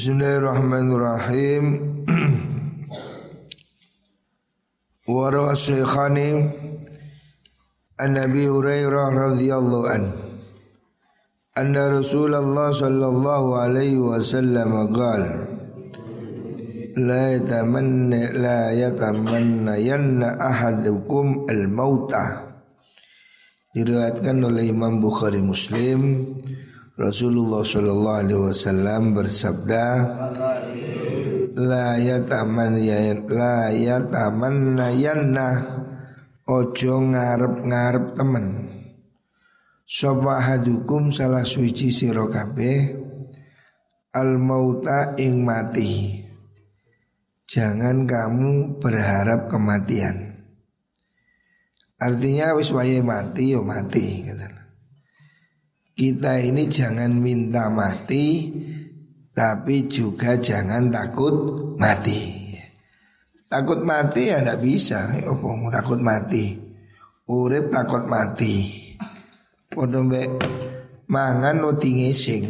Bismillahirrahmanirrahim. Warawa Syekhani An Nabi Hurairah radhiyallahu an Anna Rasulullah sallallahu alaihi wasallam qala La yatamanna la yatamanna yanna ahadukum al-mautah Diriwayatkan oleh Imam Bukhari Muslim Rasulullah Shallallahu Alaihi Wasallam bersabda, la yataman ya la yataman nayanna ojo ngarep ngarep temen. Soba hadukum salah suci siro al mauta ing mati. Jangan kamu berharap kematian. Artinya wis wayahe mati yo mati gitu. Kita ini jangan minta mati Tapi juga jangan takut mati. Takut mati ya tidak bisa. Apa mau takut mati? Urip takut mati. Podo mangan uti ngising.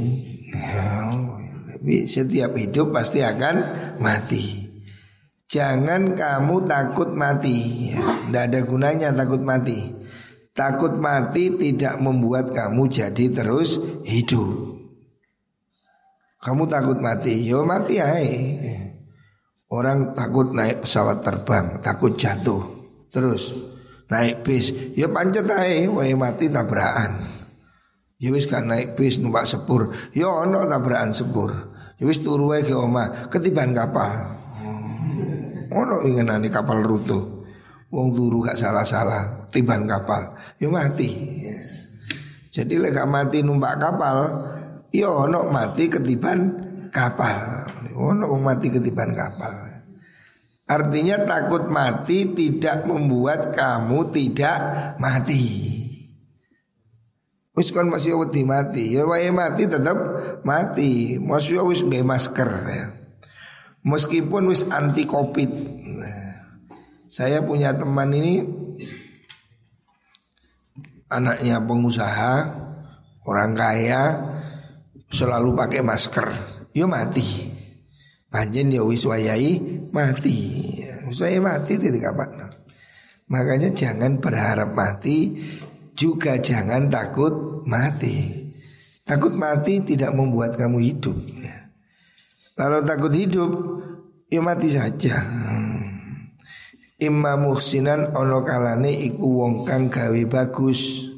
Tapi setiap hidup pasti akan mati. Jangan kamu takut mati. Tidak ada gunanya takut mati Takut mati tidak membuat kamu jadi terus hidup. Kamu takut mati, yo mati ya. Orang takut naik pesawat terbang, takut jatuh. Terus naik bis, yo pancet ae, wae mati tabrakan. Ya wis kan naik bis numpak sepur, yo ono tabrakan sepur. Ya wis turu ke oma, ketiban kapal. Ono ingenane kapal rute. Wong turu gak salah-salah Tiban kapal Ya mati Jadi lek mati numpak kapal Ya ono mati ketiban kapal Ono mati ketiban kapal Artinya takut mati tidak membuat kamu tidak mati. Wis kan masih wedi mati, ya wae mati tetap mati. Masih wis masker ya. Meskipun wis anti covid. Saya punya teman ini anaknya pengusaha, orang kaya, selalu pakai masker. Yo mati. Panjen ya wis wayai mati. Wis mati tidak apa. Makanya jangan berharap mati, juga jangan takut mati. Takut mati tidak membuat kamu hidup. Kalau takut hidup, ya mati saja. Imma muhsinan ono kalane iku wong kang gawe bagus.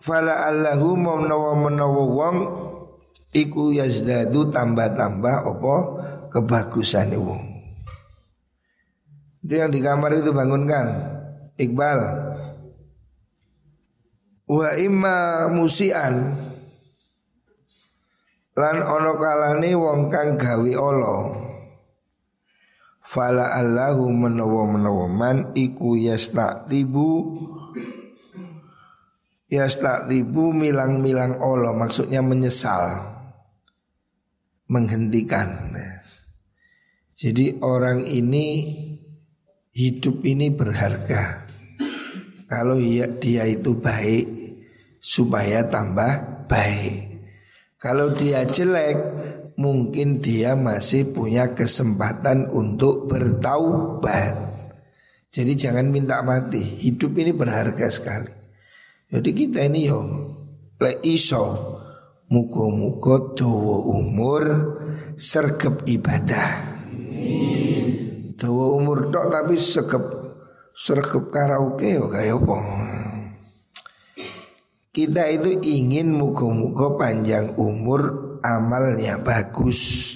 Fala allahu menawa menawa wong iku yazdadu tambah-tambah opo kebagusan wong. Itu yang di kamar itu bangunkan Iqbal. Wa imma musian. Lan ono kalane wong kang gawe Allah Fala allahu menawa menawa. Man iku yastaktibu Yastaktibu milang-milang Allah. Maksudnya menyesal Menghentikan. Jadi orang ini Hidup ini berharga. Kalau dia itu baik Supaya tambah baik. Kalau dia jelek mungkin dia masih punya kesempatan untuk bertaubat. Jadi jangan minta mati. Hidup ini berharga sekali. Jadi kita ini yo le iso mugo-mugo dawa umur sergep ibadah. Dawa umur tok tapi sergep sergep karaoke yo kaya apa. Kita itu ingin mugo-mugo panjang umur amalnya bagus.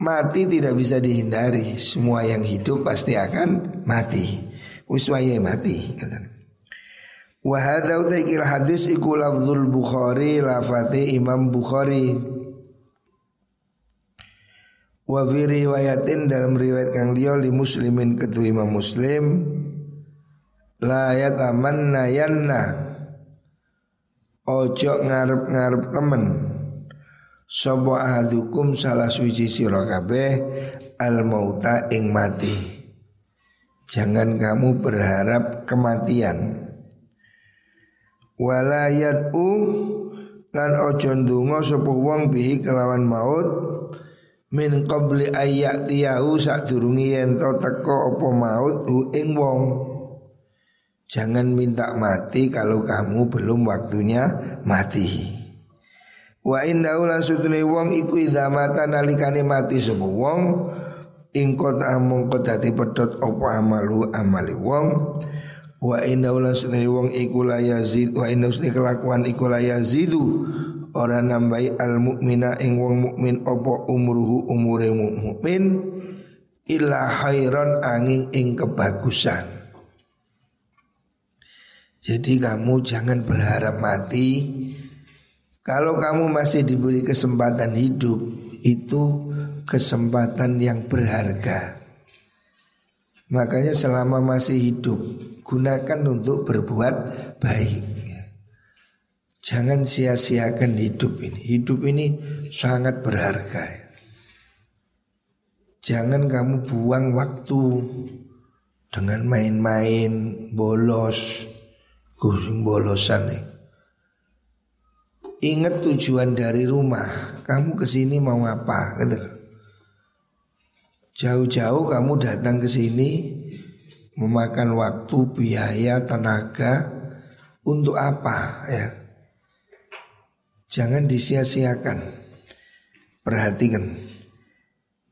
Mati tidak bisa dihindari. Semua yang hidup pasti akan mati. Uswaya mati Wahada utaikil hadis iku lafzul Bukhari lafati Imam Bukhari. Wa fi riwayatin dalam riwayat kang liya li muslimin kedua Imam Muslim La yatamanna yanna Ojo ngarep-ngarep temen Sopo ahadukum salah suci sira kabeh al mauta ing mati. Jangan kamu berharap kematian. Walayat u lan ojo ndonga sapa wong bihi kelawan maut min qabli ayat tiyahu sadurungi yen to teko apa maut hu ing wong Jangan minta mati kalau kamu belum waktunya mati. Wa inna ulan sutune wong iku idza mata nalikane mati sapa wong ing kota amung kota pedot apa amalu amali wong wa inna ulan sutune wong iku la yazid wa inna sutune kelakuan iku la yazidu ora nambahi al mukmina ing wong mukmin apa umruhu umure mukmin illa khairan angin ing kebagusan jadi kamu jangan berharap mati. Kalau kamu masih diberi kesempatan hidup Itu kesempatan yang berharga. Makanya selama masih hidup Gunakan untuk berbuat baik. Jangan sia-siakan hidup ini. Hidup ini sangat berharga. Jangan kamu buang waktu Dengan main-main bolos Kuring bolosan nih. Ingat tujuan dari rumah. Kamu ke sini mau apa? Gitu. Jauh-jauh kamu datang ke sini memakan waktu, biaya, tenaga untuk apa ya? Jangan disia-siakan. Perhatikan.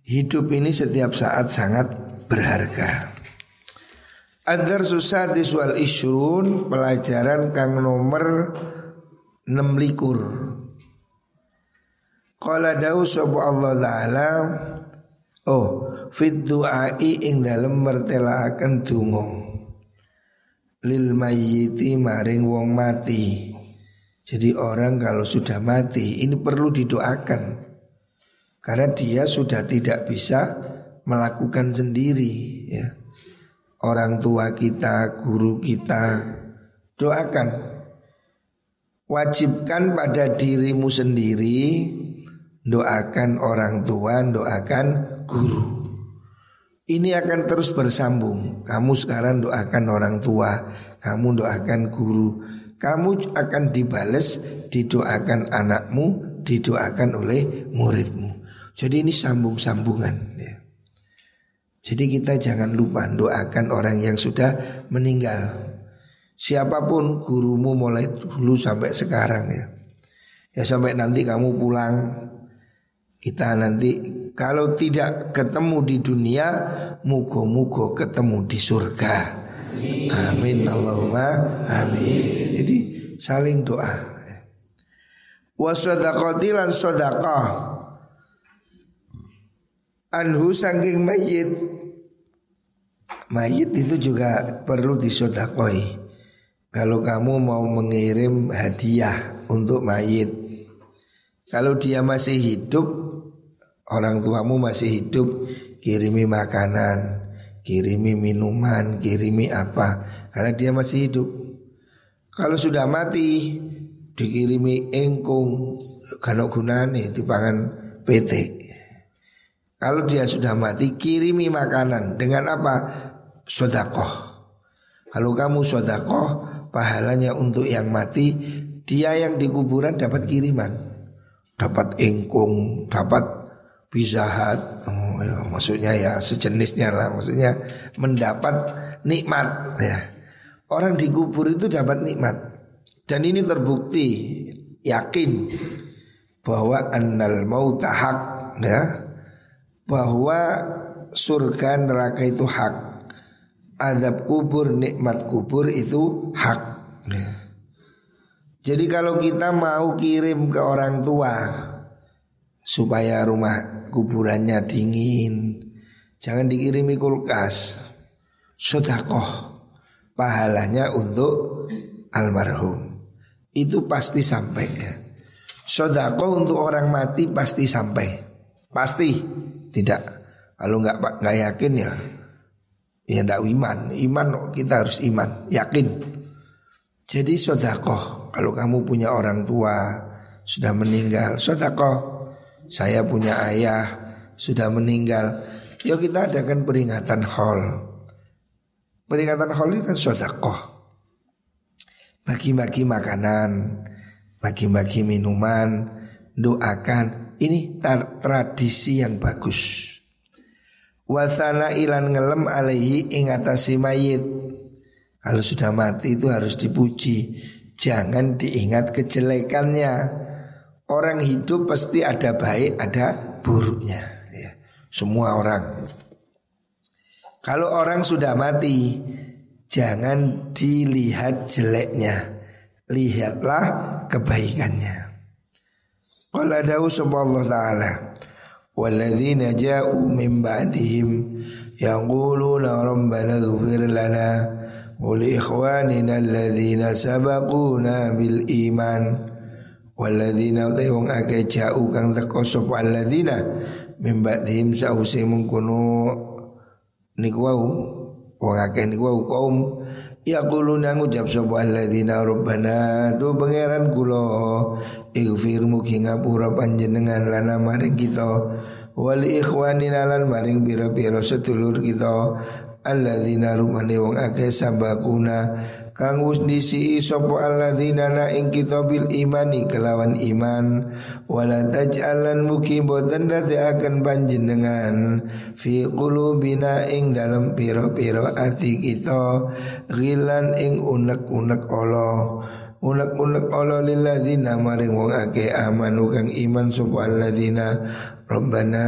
Hidup ini setiap saat sangat berharga. Adar susah diswal isrun pelajaran kang nomor 6 likur. Qala dawu sapa Allah taala oh fit du'ai ing dalem mertelaaken donga lil mayyiti maring wong mati. Jadi orang kalau sudah mati ini perlu didoakan karena dia sudah tidak bisa melakukan sendiri ya orang tua kita, guru kita. Doakan. Wajibkan pada dirimu sendiri doakan orang tua, doakan guru. Ini akan terus bersambung. Kamu sekarang doakan orang tua, kamu doakan guru, kamu akan dibales, didoakan anakmu, didoakan oleh muridmu. Jadi ini sambung-sambungan ya. Jadi kita jangan lupa doakan orang yang sudah meninggal. Siapa pun gurumu mulai dulu sampai sekarang ya. Ya sampai nanti kamu pulang kita nanti kalau tidak ketemu di dunia mugo-mugo ketemu di surga. Amin Allahumma amin. Jadi saling doa. Wa sadaqati lan sadaqah anhu saking mayit Mayit itu juga perlu disodakoi Kalau kamu mau mengirim hadiah untuk mayit Kalau dia masih hidup Orang tuamu masih hidup Kirimi makanan Kirimi minuman Kirimi apa Karena dia masih hidup. Kalau sudah mati Dikirimi engkung Kalau gunane dipangan PT kalau dia sudah mati kirimi makanan. Dengan apa? Sodakoh. Kalau kamu sodakoh, pahalanya untuk yang mati, dia yang di kuburan dapat kiriman, dapat engkung, dapat pizahat, oh, ya, maksudnya ya sejenisnya lah, maksudnya mendapat nikmat ya. Orang di kubur itu dapat nikmat. Dan ini terbukti yakin bahwa annal mautahak ya. Bahwa surga neraka itu hak adab kubur, nikmat kubur itu hak. Ya. Jadi kalau kita mau kirim ke orang tua supaya rumah kuburannya dingin, jangan dikirimi kulkas. Sodakoh pahalanya untuk almarhum itu pasti sampai ya. Sodakoh untuk orang mati pasti sampai, pasti tidak. Kalau nggak nggak yakin ya Ya ndak iman, iman kita harus iman, yakin. Jadi sodakoh, kalau kamu punya orang tua sudah meninggal, sodakoh. Saya punya ayah sudah meninggal, yuk ya kita adakan peringatan hall. Peringatan hall itu kan sodakoh. Bagi-bagi makanan, bagi-bagi minuman, doakan. Ini tradisi yang bagus. Wasana ilan ngelem alaihi ingatasi mayit. Kalau sudah mati itu harus dipuji. Jangan diingat kejelekannya. Orang hidup pasti ada baik, ada buruknya. Ya. Semua orang. Kalau orang sudah mati, jangan dilihat jeleknya. Lihatlah kebaikannya. Qala dawu Allah taala walladzina ja'u min ba'dihim yaquluna rabbana ighfir lana wa li ikhwanina alladzina sabaquna bil iman walladzina lahum ake ja'u kang teko sapa alladzina min ba'dihim sause mengkono niku wau wong akeh niku wau kaum Ya kuluna ngucap sapa alladzina rabbana do pangeran kula ighfir mugi ngapura panjenengan lana maring kita wali ikhwanina lan maring pira-pira sedulur kita alladzina rumane wong akeh sabakuna kang wis disi sapa alladzina na ing kita bil imani kelawan iman. Wala taj'alan mugi boten akan panjenengan fi qulubina ing dalam pira-pira ati kita ghilan ing unek-unek Allah unek-unek Allah lilladzina maring wong akeh amanu kang iman sapa alladzina Rabbana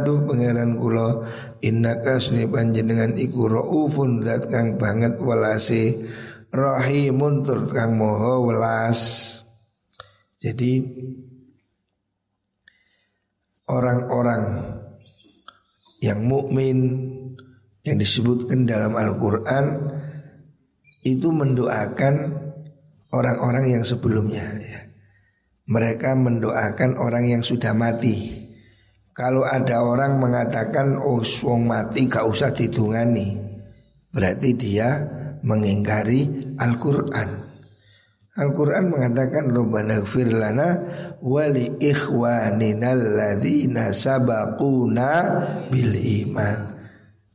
duh pangeran kula innaka sunni panjenengan iku raufun zat kang banget welase rahimun tur kang moho welas. Jadi orang-orang yang mukmin yang disebutkan dalam Al-Qur'an itu mendoakan orang-orang yang sebelumnya ya. Mereka mendoakan orang yang sudah mati. Kalau ada orang mengatakan oh wong mati gak usah didungani, berarti dia mengingkari Al-Quran Al-Quran mengatakan Rabbana gfir lana wali ikhwanina alladhina sabaquna bil iman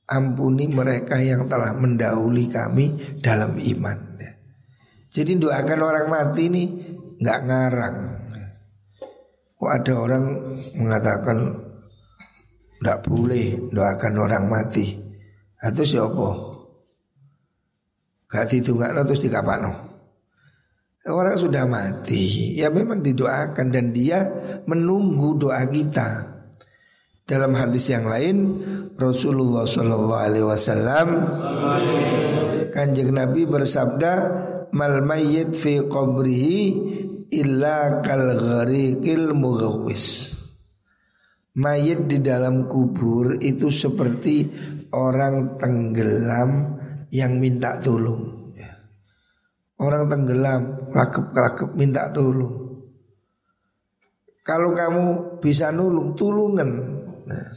Ampuni mereka yang telah mendahului kami dalam iman Jadi doakan orang mati ini nggak ngarang Kok ada orang mengatakan Tidak boleh doakan orang mati Atau siapa? Gak didungakno terus dikapakno. Orang sudah mati, ya memang didoakan dan dia menunggu doa kita. Dalam hadis yang lain, Rasulullah Shallallahu Alaihi Wasallam, kanjeng Nabi bersabda, mal mayyit fi qabrihi illa kal gharikil mughawis. Mayit di dalam kubur itu seperti orang tenggelam yang minta tolong. Ya. Orang tenggelam, lakep-lakep minta tolong. Kalau kamu bisa nulung, tulungan. Nah,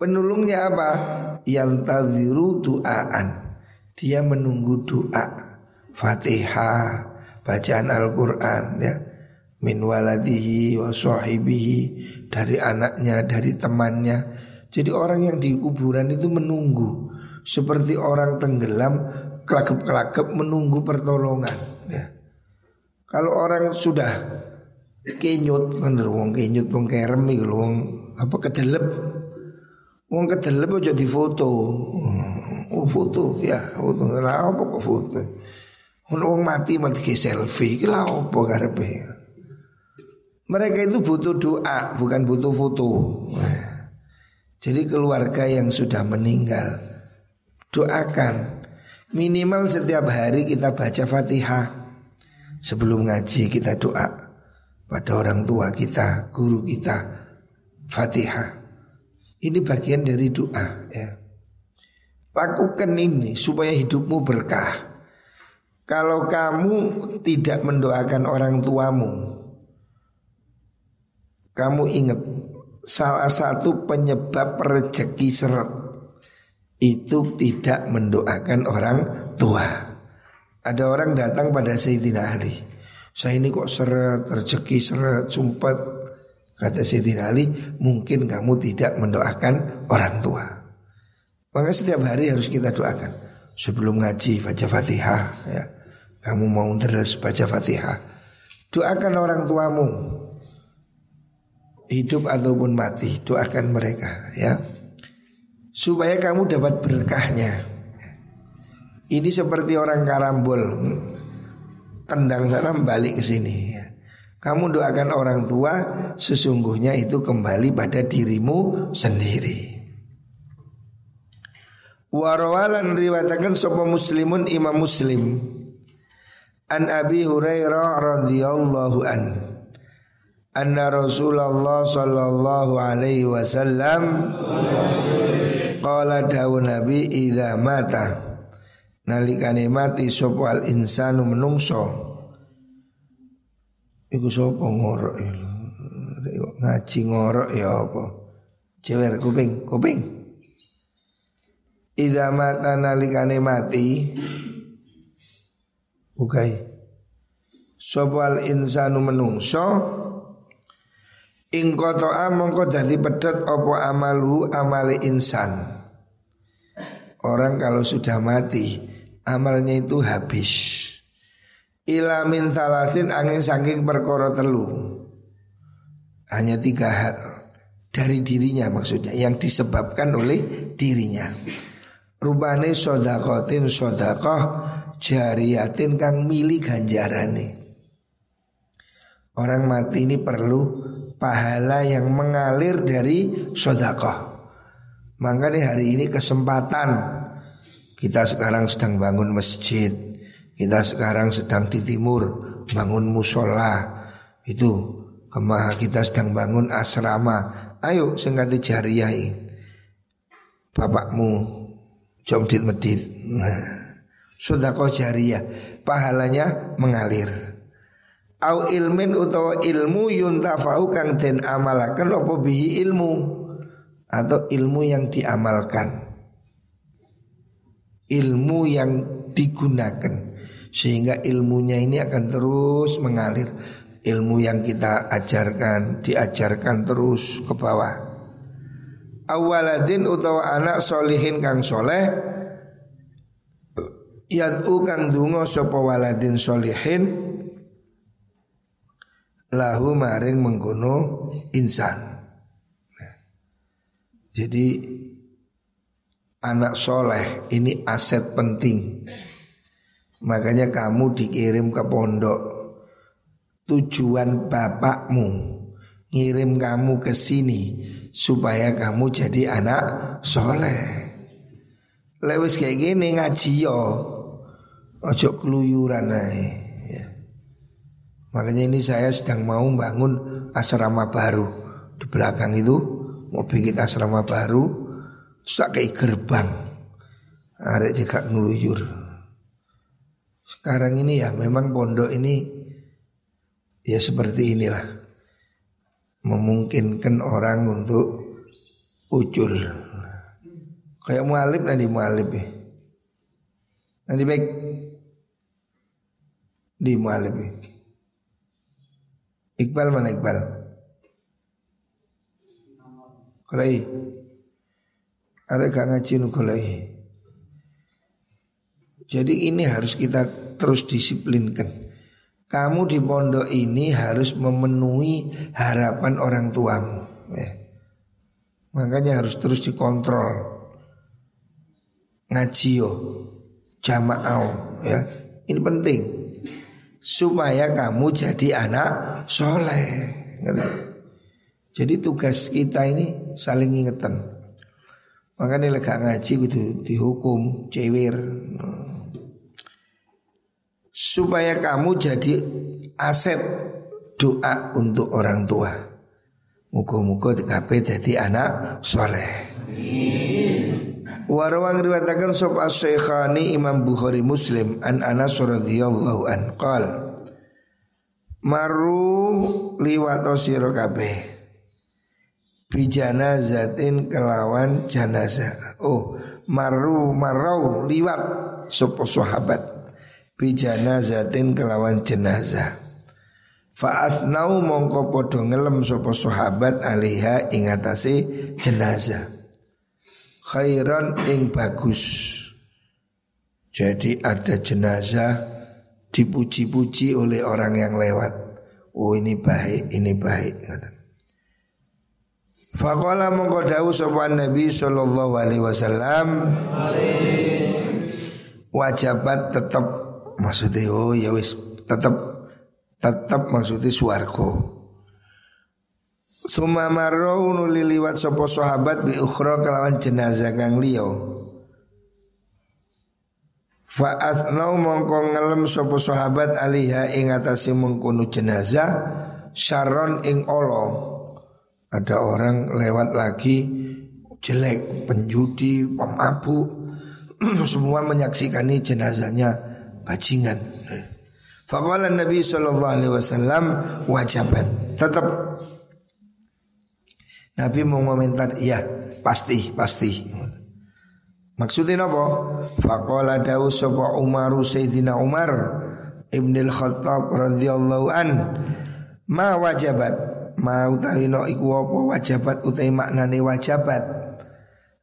penulungnya apa? Yang taziru doaan. Dia menunggu doa, fatihah, bacaan Al-Quran ya. Min waladihi wa sahibihi dari anaknya, dari temannya. Jadi orang yang di kuburan itu menunggu seperti orang tenggelam kelakep-kelakep menunggu pertolongan ya. Kalau orang sudah kenyut bener wong kenyut wong kerem wong apa kedelep wong kedelep aja di foto oh foto ya foto lah apa kok foto wong mati mati selfie iki lah apa mereka itu butuh doa bukan butuh foto jadi keluarga yang sudah meninggal doakan minimal setiap hari kita baca Fatihah sebelum ngaji kita doa pada orang tua kita, guru kita Fatihah. Ini bagian dari doa ya. Lakukan ini supaya hidupmu berkah. Kalau kamu tidak mendoakan orang tuamu, kamu ingat salah satu penyebab rezeki seret itu tidak mendoakan orang tua. Ada orang datang pada Sayyidina Ali. Saya ini kok seret, rezeki seret, sumpet. Kata Sayyidina Ali, mungkin kamu tidak mendoakan orang tua. Maka setiap hari harus kita doakan. Sebelum ngaji baca Fatihah ya. Kamu mau terus baca Fatihah. Doakan orang tuamu hidup ataupun mati, doakan mereka ya. Supaya kamu dapat berkahnya. Ini seperti orang karambol tendang sana balik ke sini. Ya. Kamu doakan orang tua sesungguhnya itu kembali pada dirimu sendiri. Warawalan riwayatkan sapa muslimun imam muslim An Abi Hurairah radhiyallahu an. Anna Rasulullah sallallahu alaihi wasallam Qala dawu Nabi idza mata. Nalikane mati sapa al insanu menungso? Iku sapa ngorok ngaji ngorok ya apa? Jewer kuping kuping. Idza mata nalikane mati Bukai. Sobal insanu menungso Ing kotoa mongko dadi pedot opo amalu amali insan. Orang kalau sudah mati Amalnya itu habis. Ila min thalasin angin saking perkara telu. Hanya tiga hal. Dari dirinya maksudnya Yang disebabkan oleh dirinya. Rubane sodakotin sodakoh jariyatin kang mili ganjarane. Orang mati ini perlu pahala yang mengalir dari sodakoh. Makanya hari ini kesempatan kita sekarang sedang bangun masjid, kita sekarang sedang di timur bangun musola, itu kemah kita sedang bangun asrama. Ayo sengganti jariyai. Bapakmu Jomdit medit nah, Sodako jariyah Pahalanya mengalir. Au ilmin utawa ilmu yuntafau kang den amalakan Apa bihi ilmu? Atau ilmu yang diamalkan. Ilmu yang digunakan. Sehingga ilmunya ini akan terus mengalir. Ilmu yang kita ajarkan Diajarkan terus ke bawah. Awaladin utawa anak solihin kang soleh yad'u kang dungo sapa waladin solihin lahu maring mengkono insan. Jadi anak soleh ini aset penting. Makanya kamu dikirim ke pondok. Tujuan bapakmu ngirim kamu ke sini supaya kamu jadi anak soleh. Lewis kayak gini ngaji yo, ojo keluyuran Ya. Makanya ini saya sedang mau bangun asrama baru di belakang itu mau bikin asrama baru, terus kayak gerbang. Ada juga ngeluyur. Sekarang ini ya memang pondok ini ya seperti inilah memungkinkan orang untuk ucul. Kayak mualib nanti mualib ya. Nanti baik di mualib ya. Iqbal mana Iqbal? Kolai Ada gak ngaji nukolai Jadi ini harus kita terus disiplinkan kamu di pondok ini harus memenuhi harapan orang tuamu. Ya. Makanya harus terus dikontrol. Ngajio, jamaah, ya. Ini penting supaya kamu jadi anak soleh. Jadi tugas kita ini saling ingetan. Makanya lega ngaji itu dihukum cewir supaya kamu jadi aset doa untuk orang tua. Muka-muka dikape jadi anak soleh. Warwang riwayatkan sop as Imam Bukhari Muslim an Anas radhiyallahu an. Qal Maru liwato sira kabeh. Bijana zatin kelawan janazah. Oh, maru marau liwat sop sahabat. Bijana zatin kelawan jenazah. Fa'asnau mongko podo ngelem sopo sahabat aliha ingatasi jenazah Khairan ing bagus Jadi ada jenazah dipuji-puji oleh orang yang lewat Oh ini baik, ini baik. Fakola mongko dawu sopan Nabi Sallallahu Alaihi Wasallam wajabat tetap maksudnya oh ya wis tetap tetap maksudnya suarco. Suma marau nuli liwat sopo sahabat bi ukhra kelawan jenazah kang liyo. Fa asnau mongko ngelem sapa sahabat aliha ing atase mengkono jenazah syaron ing olo. Ada orang lewat lagi jelek, penjudi, pemabuk, semua menyaksikan jenazahnya bajingan. Faqala Nabi sallallahu alaihi wasallam wajabat. Tetap Nabi mau komentar, iya pasti, pasti. Maksudnya apa? Faqala dawu sapa Umaru Sayyidina Umar Ibnul Khattab radhiyallahu an ma wajabat? Ma utawi no iku apa? Wajabat utai maknane wajabat.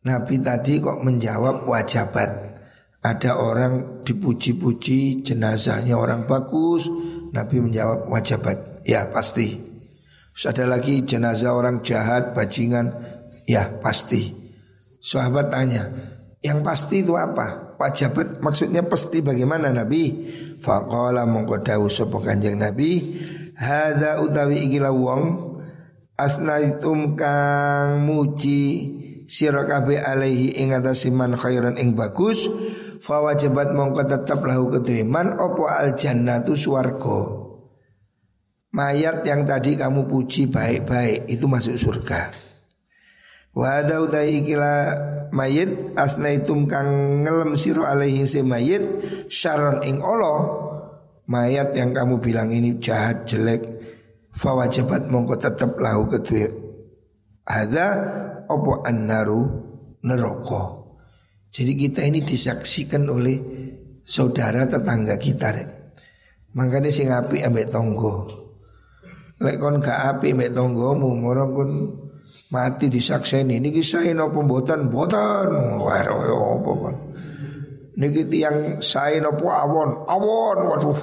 Nabi tadi kok menjawab wajabat. Ada orang dipuji-puji jenazahnya orang bagus. Nabi menjawab wajabat. Ya pasti Terus ada lagi jenazah orang jahat bajingan ya pasti Sahabat tanya yang pasti itu apa? Wajabat maksudnya pasti bagaimana Nabi? Faqala mongko dawuh sapa Kanjeng Nabi, hadza utawi iki wong asnaitum kang muji sira kabeh alaihi ing atase man khairan ing bagus fa wajabat mongko tetap lahu keteriman opo al jannatu swarga. Mayat yang tadi kamu puji baik-baik itu masuk surga. Wa hadza ikila mayit asnaitum kang ngelem siro alaihi si mayit syaron ing Allah mayat yang kamu bilang ini jahat jelek fawajabat mongko tetap lahu kedua ada opo annaru neroko jadi kita ini disaksikan oleh saudara tetangga kita rek. makanya sing api ambek tonggo lek kon gak api ambek tonggomu murah kon mati disakseni. Niki saya napa mboten? Mboten. Waro apa kon? Niki tiang saya napa awon awon waduh.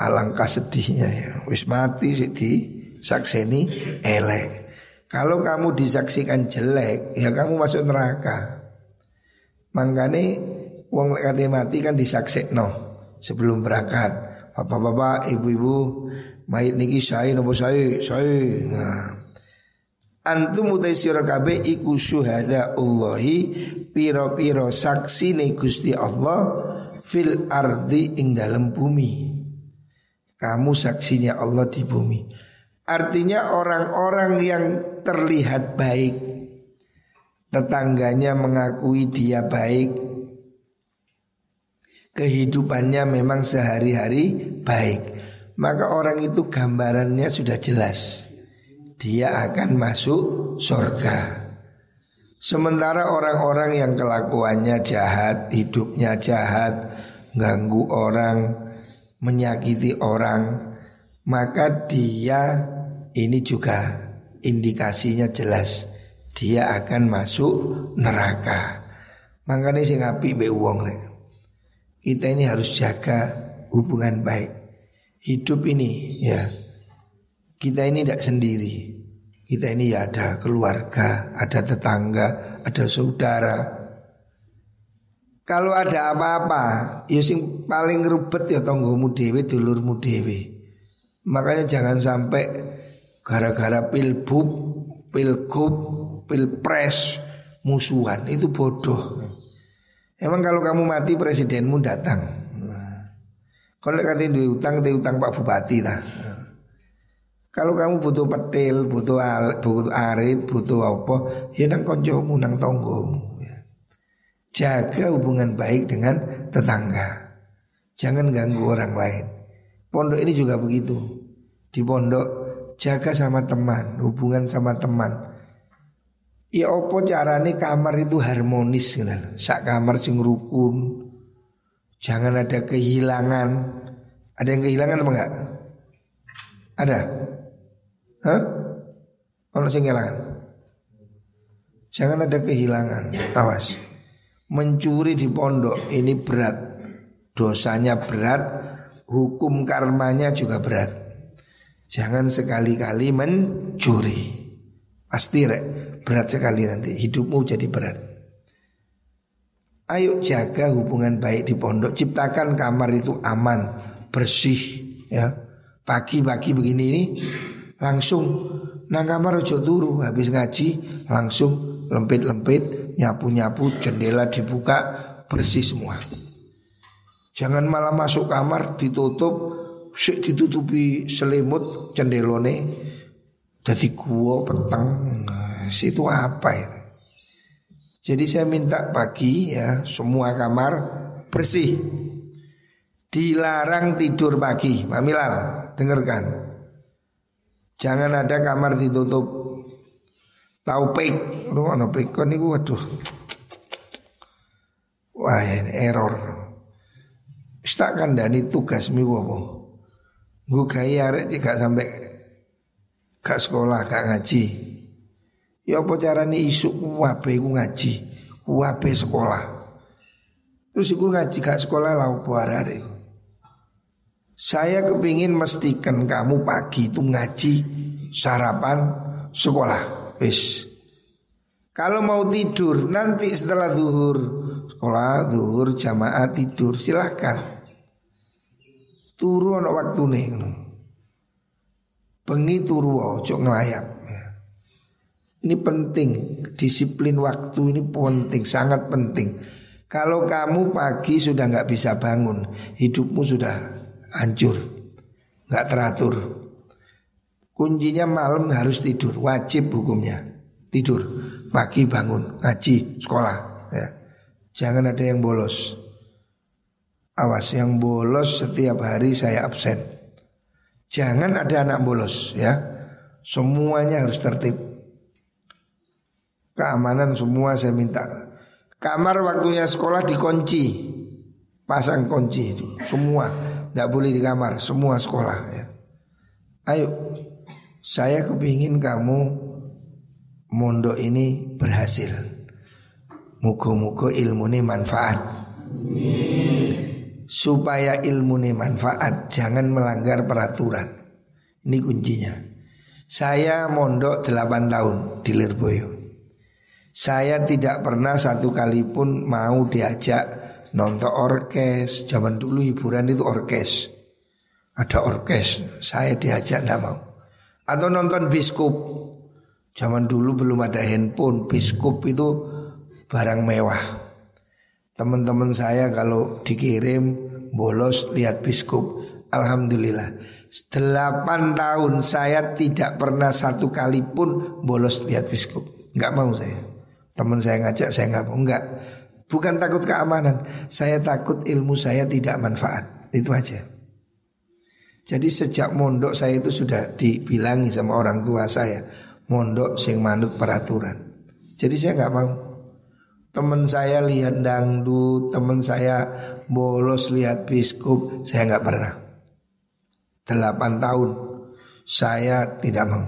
Alangkah sedihnya ya. Wis mati sih di sakseni elek. Kalau kamu disaksikan jelek ya kamu masuk neraka. Mangkane wong lek mati kan disaksekno sebelum berangkat. Bapak-bapak, ibu-ibu, mayit niki saya nopo saya, saya. Nah, Antum utai sira kabeh iku syuhada Allahi piro-piro saksi ne Gusti Allah fil ardi ing dalam bumi. Kamu saksinya Allah di bumi. Artinya orang-orang yang terlihat baik Tetangganya mengakui dia baik Kehidupannya memang sehari-hari baik Maka orang itu gambarannya sudah jelas dia akan masuk surga. Sementara orang-orang yang kelakuannya jahat, hidupnya jahat, ganggu orang, menyakiti orang, maka dia ini juga indikasinya jelas dia akan masuk neraka. Makanya sing api be wong Kita ini harus jaga hubungan baik. Hidup ini ya kita ini tidak sendiri. Kita ini ya ada keluarga, ada tetangga, ada saudara. Kalau ada apa-apa, ya sing paling rubet ya tonggomu dewi, dulurmu dewi. Makanya jangan sampai gara-gara pilbub, pilgub, pilpres musuhan itu bodoh. Emang kalau kamu mati presidenmu datang. Kalau katanya diutang, diutang Pak Bupati lah. Kalau kamu butuh petil, butuh al, butuh arit, butuh apa, ya nang koncomu, nang tonggomu. Ya. Jaga hubungan baik dengan tetangga. Jangan ganggu orang lain. Pondok ini juga begitu. Di pondok jaga sama teman, hubungan sama teman. Ya opo carane kamar itu harmonis gitu. Sak kamar sing rukun. Jangan ada kehilangan. Ada yang kehilangan apa enggak? Ada? Hah? Ono sing Jangan ada kehilangan. Awas. Mencuri di pondok ini berat. Dosanya berat, hukum karmanya juga berat. Jangan sekali-kali mencuri. Pasti rek, berat sekali nanti hidupmu jadi berat. Ayo jaga hubungan baik di pondok, ciptakan kamar itu aman, bersih ya. Pagi-pagi begini ini langsung nang kamar ojo turu habis ngaji langsung lempit-lempit, nyapu-nyapu, jendela dibuka, bersih semua. Jangan malah masuk kamar ditutup, sik ditutupi selimut cendelone jadi gua petang. Nah, situ apa ya? Jadi saya minta pagi ya semua kamar bersih. Dilarang tidur pagi, Mamilal, dengarkan. Jangan ada kamar ditutup taupik, rumah pikon ini waduh. Wah ini error. Istakan dani tugas mi apa? Gue kaya arek gak sampai gak sekolah gak ngaji. Ya apa carane isuk wabe ku ngaji, wabe sekolah. Terus iku ngaji gak sekolah lah apa arek Saya kepingin mestikan kamu pagi itu ngaji, sarapan, sekolah. Wis. Kalau mau tidur nanti setelah zuhur sekolah zuhur jamaah tidur silahkan turu ana waktune bengi turu ojo ngelayap ya. Ini penting disiplin waktu ini penting sangat penting kalau kamu pagi sudah nggak bisa bangun hidupmu sudah hancur nggak teratur kuncinya malam harus tidur wajib hukumnya tidur pagi bangun ngaji sekolah ya Jangan ada yang bolos. Awas yang bolos setiap hari saya absen. Jangan ada anak bolos ya. Semuanya harus tertib. Keamanan semua saya minta. Kamar waktunya sekolah dikunci. Pasang kunci itu semua. Tidak boleh di kamar, semua sekolah ya. Ayo, saya kepingin kamu mondok ini berhasil. Muga-muga ilmu ini manfaat Supaya ilmu ini manfaat Jangan melanggar peraturan Ini kuncinya Saya mondok 8 tahun di Lirboyo Saya tidak pernah satu kali pun mau diajak nonton orkes Zaman dulu hiburan itu orkes Ada orkes Saya diajak tidak mau Atau nonton biskup Zaman dulu belum ada handphone Biskup itu barang mewah. Teman-teman saya kalau dikirim bolos lihat biskup, alhamdulillah. Delapan tahun saya tidak pernah satu kali pun bolos lihat biskup. Enggak mau saya. Teman saya ngajak saya nggak mau. Enggak. Bukan takut keamanan, saya takut ilmu saya tidak manfaat. Itu aja. Jadi sejak mondok saya itu sudah dibilangi sama orang tua saya, mondok sing manut peraturan. Jadi saya nggak mau. Teman saya lihat dangdut, teman saya bolos lihat biskup, saya nggak pernah. Delapan tahun saya tidak mau.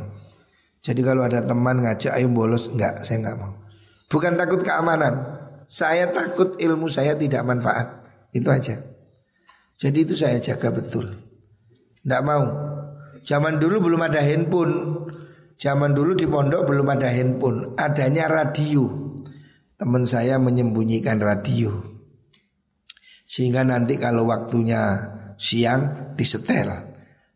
Jadi kalau ada teman ngajak ayo bolos, enggak, saya nggak mau. Bukan takut keamanan, saya takut ilmu saya tidak manfaat. Itu aja. Jadi itu saya jaga betul. Enggak mau. Zaman dulu belum ada handphone. Zaman dulu di pondok belum ada handphone, adanya radio teman saya menyembunyikan radio. Sehingga nanti kalau waktunya siang disetel.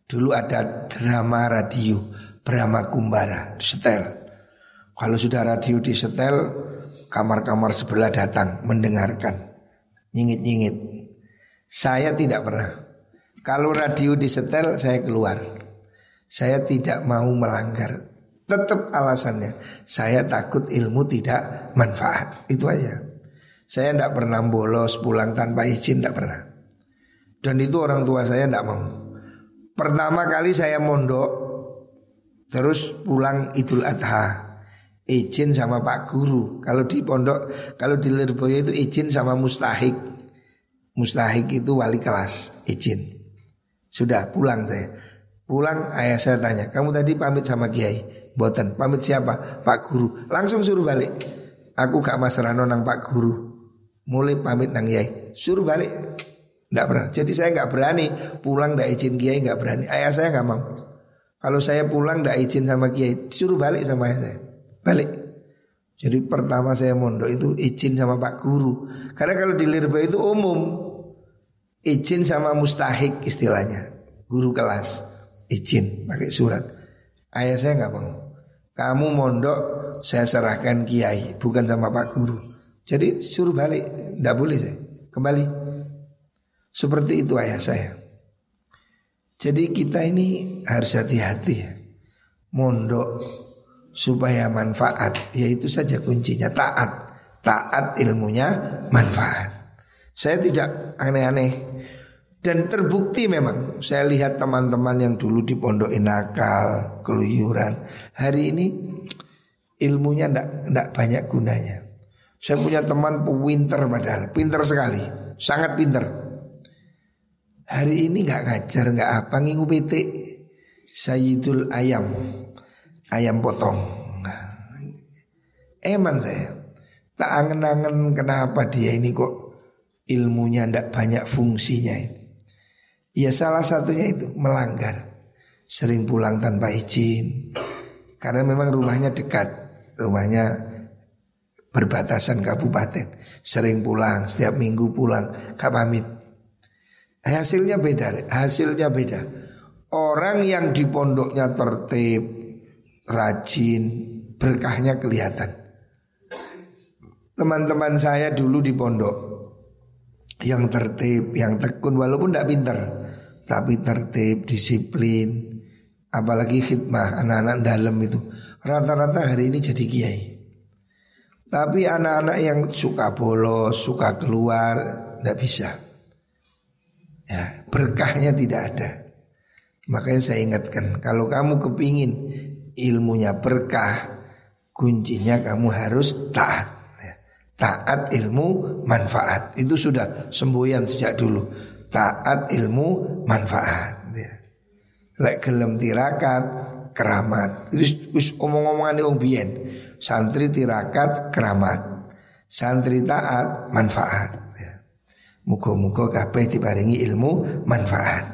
Dulu ada drama radio, drama kumbara, disetel. Kalau sudah radio disetel, kamar-kamar sebelah datang mendengarkan. Nyingit-nyingit. Saya tidak pernah. Kalau radio disetel, saya keluar. Saya tidak mau melanggar Tetap alasannya Saya takut ilmu tidak manfaat Itu aja Saya tidak pernah bolos pulang tanpa izin Tidak pernah Dan itu orang tua saya tidak mau Pertama kali saya mondok Terus pulang idul adha Izin sama pak guru Kalau di pondok Kalau di Lirboyo itu izin sama mustahik Mustahik itu wali kelas Izin Sudah pulang saya Pulang ayah saya tanya Kamu tadi pamit sama kiai Boten pamit siapa? Pak Guru. Langsung suruh balik. Aku gak masrano nang Pak Guru. Mulai pamit nang Yai. Suruh balik. Tidak pernah. Jadi saya nggak berani pulang dari izin Kiai nggak berani. Ayah saya nggak mau. Kalau saya pulang tidak izin sama kiai, suruh balik sama saya. Balik. Jadi pertama saya mondok itu izin sama Pak Guru. Karena kalau di Lirba itu umum. Izin sama mustahik istilahnya. Guru kelas. Izin pakai surat. Ayah saya nggak mau. Kamu mondok saya serahkan kiai bukan sama Pak Guru. Jadi suruh balik, tidak boleh saya. Kembali. Seperti itu ayah saya. Jadi kita ini harus hati-hati ya. Mondok supaya manfaat, yaitu saja kuncinya taat. Taat ilmunya manfaat. Saya tidak aneh-aneh dan terbukti memang saya lihat teman-teman yang dulu di pondok nakal, keluyuran. Hari ini ilmunya tidak banyak gunanya. Saya punya teman pinter padahal, pinter sekali, sangat pinter. Hari ini nggak ngajar, nggak apa, ngingu PT. Sayyidul ayam, ayam potong. Eman saya, tak angen-angen kenapa dia ini kok ilmunya ndak banyak fungsinya. Ya salah satunya itu melanggar, sering pulang tanpa izin, karena memang rumahnya dekat, rumahnya berbatasan kabupaten, sering pulang, setiap minggu pulang, gak pamit. Hasilnya beda, hasilnya beda. Orang yang di pondoknya tertib, rajin, berkahnya kelihatan. Teman-teman saya dulu di pondok yang tertib, yang tekun walaupun tidak pintar, tapi tertib, disiplin, apalagi khidmah anak-anak dalam itu rata-rata hari ini jadi kiai. Tapi anak-anak yang suka bolos, suka keluar, tidak bisa. Ya, berkahnya tidak ada. Makanya saya ingatkan, kalau kamu kepingin ilmunya berkah, kuncinya kamu harus taat. Ya, taat ilmu manfaat itu sudah semboyan sejak dulu. Taat ilmu manfaat. Lek gelem tirakat keramat. Wis omong-omongan wong biyen. Santri tirakat keramat. Santri taat manfaat. Ya. Muga-muga kabeh diparingi ilmu manfaat.